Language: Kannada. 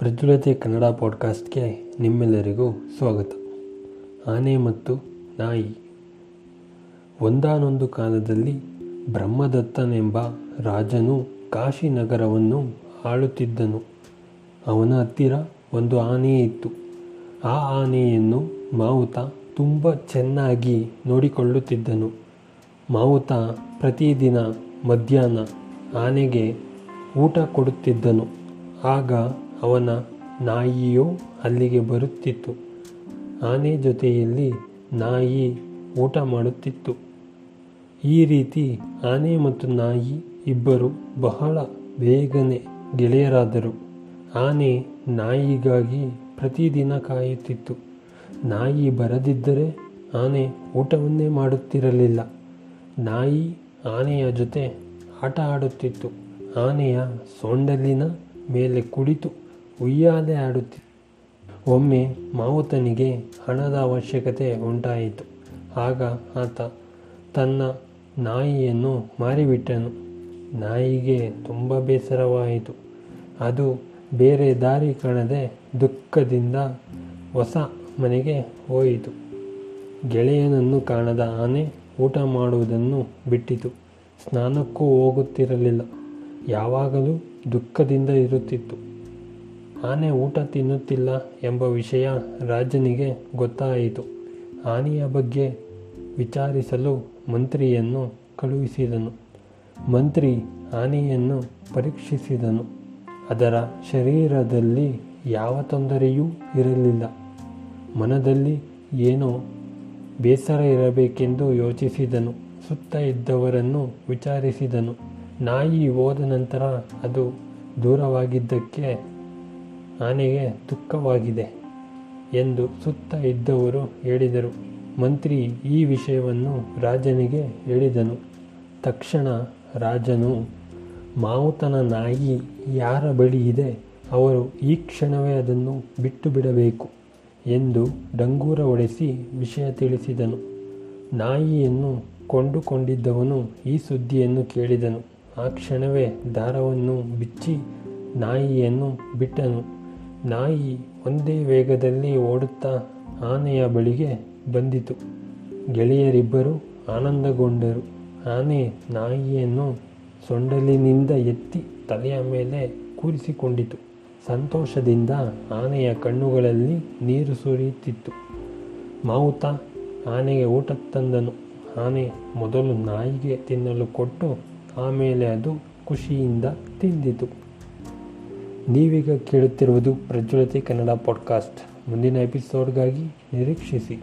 ಪ್ರಜ್ವಲತೆ ಕನ್ನಡ ಪಾಡ್ಕಾಸ್ಟ್ಗೆ ನಿಮ್ಮೆಲ್ಲರಿಗೂ ಸ್ವಾಗತ. ಆನೆ ಮತ್ತು ನಾಯಿ. ಒಂದಾನೊಂದು ಕಾಲದಲ್ಲಿ ಬ್ರಹ್ಮದತ್ತನೆಂಬ ರಾಜನು ಕಾಶಿ ನಗರವನ್ನು ಆಳುತ್ತಿದ್ದನು. ಅವನ ಹತ್ತಿರ ಒಂದು ಆನೆ ಇತ್ತು. ಆ ಆನೆಯನ್ನು ಮಾವುತ ತುಂಬ ಚೆನ್ನಾಗಿ ನೋಡಿಕೊಳ್ಳುತ್ತಿದ್ದನು. ಮಾವುತ ಪ್ರತಿದಿನ ಮಧ್ಯಾಹ್ನ ಆನೆಗೆ ಊಟ ಕೊಡುತ್ತಿದ್ದನು. ಆಗ ಅವನ ನಾಯಿಯೂ ಅಲ್ಲಿಗೆ ಬರುತ್ತಿತ್ತು. ಆನೆ ಜೊತೆಯಲ್ಲಿ ನಾಯಿ ಊಟ ಮಾಡುತ್ತಿತ್ತು. ಈ ರೀತಿ ಆನೆ ಮತ್ತು ನಾಯಿ ಇಬ್ಬರು ಬಹಳ ಬೇಗನೆ ಗೆಳೆಯರಾದರು. ಆನೆ ನಾಯಿಗಾಗಿ ಪ್ರತಿದಿನ ಕಾಯುತ್ತಿತ್ತು. ನಾಯಿ ಬರದಿದ್ದರೆ ಆನೆ ಊಟವನ್ನೇ ಮಾಡುತ್ತಿರಲಿಲ್ಲ. ನಾಯಿ ಆನೆಯ ಜೊತೆ ಆಟ ಆಡುತ್ತಿತ್ತು. ಆನೆಯ ಸೊಂಡಲಿನ ಮೇಲೆ ಕುಳಿತು ಉಯ್ಯಾಲೆ ಆಡುತ್ತಿತ್ತು ಒಮ್ಮೆ ಮಾವುತನಿಗೆ ಹಣದ ಅವಶ್ಯಕತೆ ಉಂಟಾಯಿತು. ಆಗ ಆತ ತನ್ನ ನಾಯಿಯನ್ನು ಮಾರಿಬಿಟ್ಟನು. ನಾಯಿಗೆ ತುಂಬ ಬೇಸರವಾಯಿತು. ಅದು ಬೇರೆ ದಾರಿ ಕಾಣದೆ ದುಃಖದಿಂದ ಹೊಸ ಮನೆಗೆ ಹೋಯಿತು. ಗೆಳೆಯನನ್ನು ಕಾಣದ ಆನೆ ಊಟ ಮಾಡುವುದನ್ನು ಬಿಟ್ಟಿತು. ಸ್ನಾನಕ್ಕೂ ಹೋಗುತ್ತಿರಲಿಲ್ಲ. ಯಾವಾಗಲೂ ದುಃಖದಿಂದ ಇರುತ್ತಿತ್ತು. ಆನೆ ಊಟ ತಿನ್ನುತ್ತಿಲ್ಲ ಎಂಬ ವಿಷಯ ರಾಜನಿಗೆ ಗೊತ್ತಾಯಿತು. ಆನೆಯ ಬಗ್ಗೆ ವಿಚಾರಿಸಲು ಮಂತ್ರಿಯನ್ನು ಕಳುಹಿಸಿದನು. ಮಂತ್ರಿ ಆನೆಯನ್ನು ಪರೀಕ್ಷಿಸಿದನು. ಅದರ ಶರೀರದಲ್ಲಿ ಯಾವ ತೊಂದರೆಯೂ ಇರಲಿಲ್ಲ. ಮನದಲ್ಲಿ ಏನೋ ಬೇಸರ ಇರಬೇಕೆಂದು ಯೋಚಿಸಿದನು. ಸುತ್ತ ಇದ್ದವರನ್ನು ವಿಚಾರಿಸಿದನು. ನಾಯಿ ಹೋದ ನಂತರ ಅದು ದೂರವಾಗಿದ್ದಕ್ಕೆ ಆನೆಗೆ ದುಃಖವಾಗಿದೆ ಎಂದು ಸುತ್ತ ಇದ್ದವರು ಹೇಳಿದರು. ಮಂತ್ರಿ ಈ ವಿಷಯವನ್ನು ರಾಜನಿಗೆ ಹೇಳಿದನು. ತಕ್ಷಣ ರಾಜನು ಮಾವುತನ ನಾಯಿ ಯಾರ ಬಳಿ ಇದೆ? ಅವರು ಈ ಕ್ಷಣವೇ ಅದನ್ನು ಬಿಟ್ಟು ಬಿಡಬೇಕು ಎಂದು ಡಂಗೂರ ಹೊಡೆಸಿ ವಿಷಯ ತಿಳಿಸಿದನು. ನಾಯಿಯನ್ನು ಕೊಂಡುಕೊಂಡಿದ್ದವನು ಈ ಸುದ್ದಿಯನ್ನು ಕೇಳಿದನು. ಆ ಕ್ಷಣವೇ ದಾರವನ್ನು ಬಿಚ್ಚಿ ನಾಯಿಯನ್ನು ಬಿಟ್ಟನು. ನಾಯಿ ಒಂದೇ ವೇಗದಲ್ಲಿ ಓಡುತ್ತಾ ಆನೆಯ ಬಳಿಗೆ ಬಂದಿತು. ಗೆಳೆಯರಿಬ್ಬರು ಆನಂದಗೊಂಡರು. ಆನೆ ನಾಯಿಯನ್ನು ಸೊಂಡಲಿನಿಂದ ಎತ್ತಿ ತಲೆಯ ಮೇಲೆ ಕೂರಿಸಿಕೊಂಡಿತು. ಸಂತೋಷದಿಂದ ಆನೆಯ ಕಣ್ಣುಗಳಲ್ಲಿ ನೀರು ಸುರಿಯುತ್ತಿತ್ತು. ಮಾವುತ ಆನೆಗೆ ಊಟ ತಂದನು. ಆನೆ ಮೊದಲು ನಾಯಿಗೆ ತಿನ್ನಲು ಕೊಟ್ಟು ಆಮೇಲೆ ಅದು ಖುಷಿಯಿಂದ ತಿಂದಿತು. ನೀವೀಗ ಕೇಳುತ್ತಿರುವುದು ಪ್ರಜ್ವಲತೆ ಕನ್ನಡ ಪಾಡ್ಕಾಸ್ಟ್. ಮುಂದಿನ ಎಪಿಸೋಡ್ಗಾಗಿ ನಿರೀಕ್ಷಿಸಿ.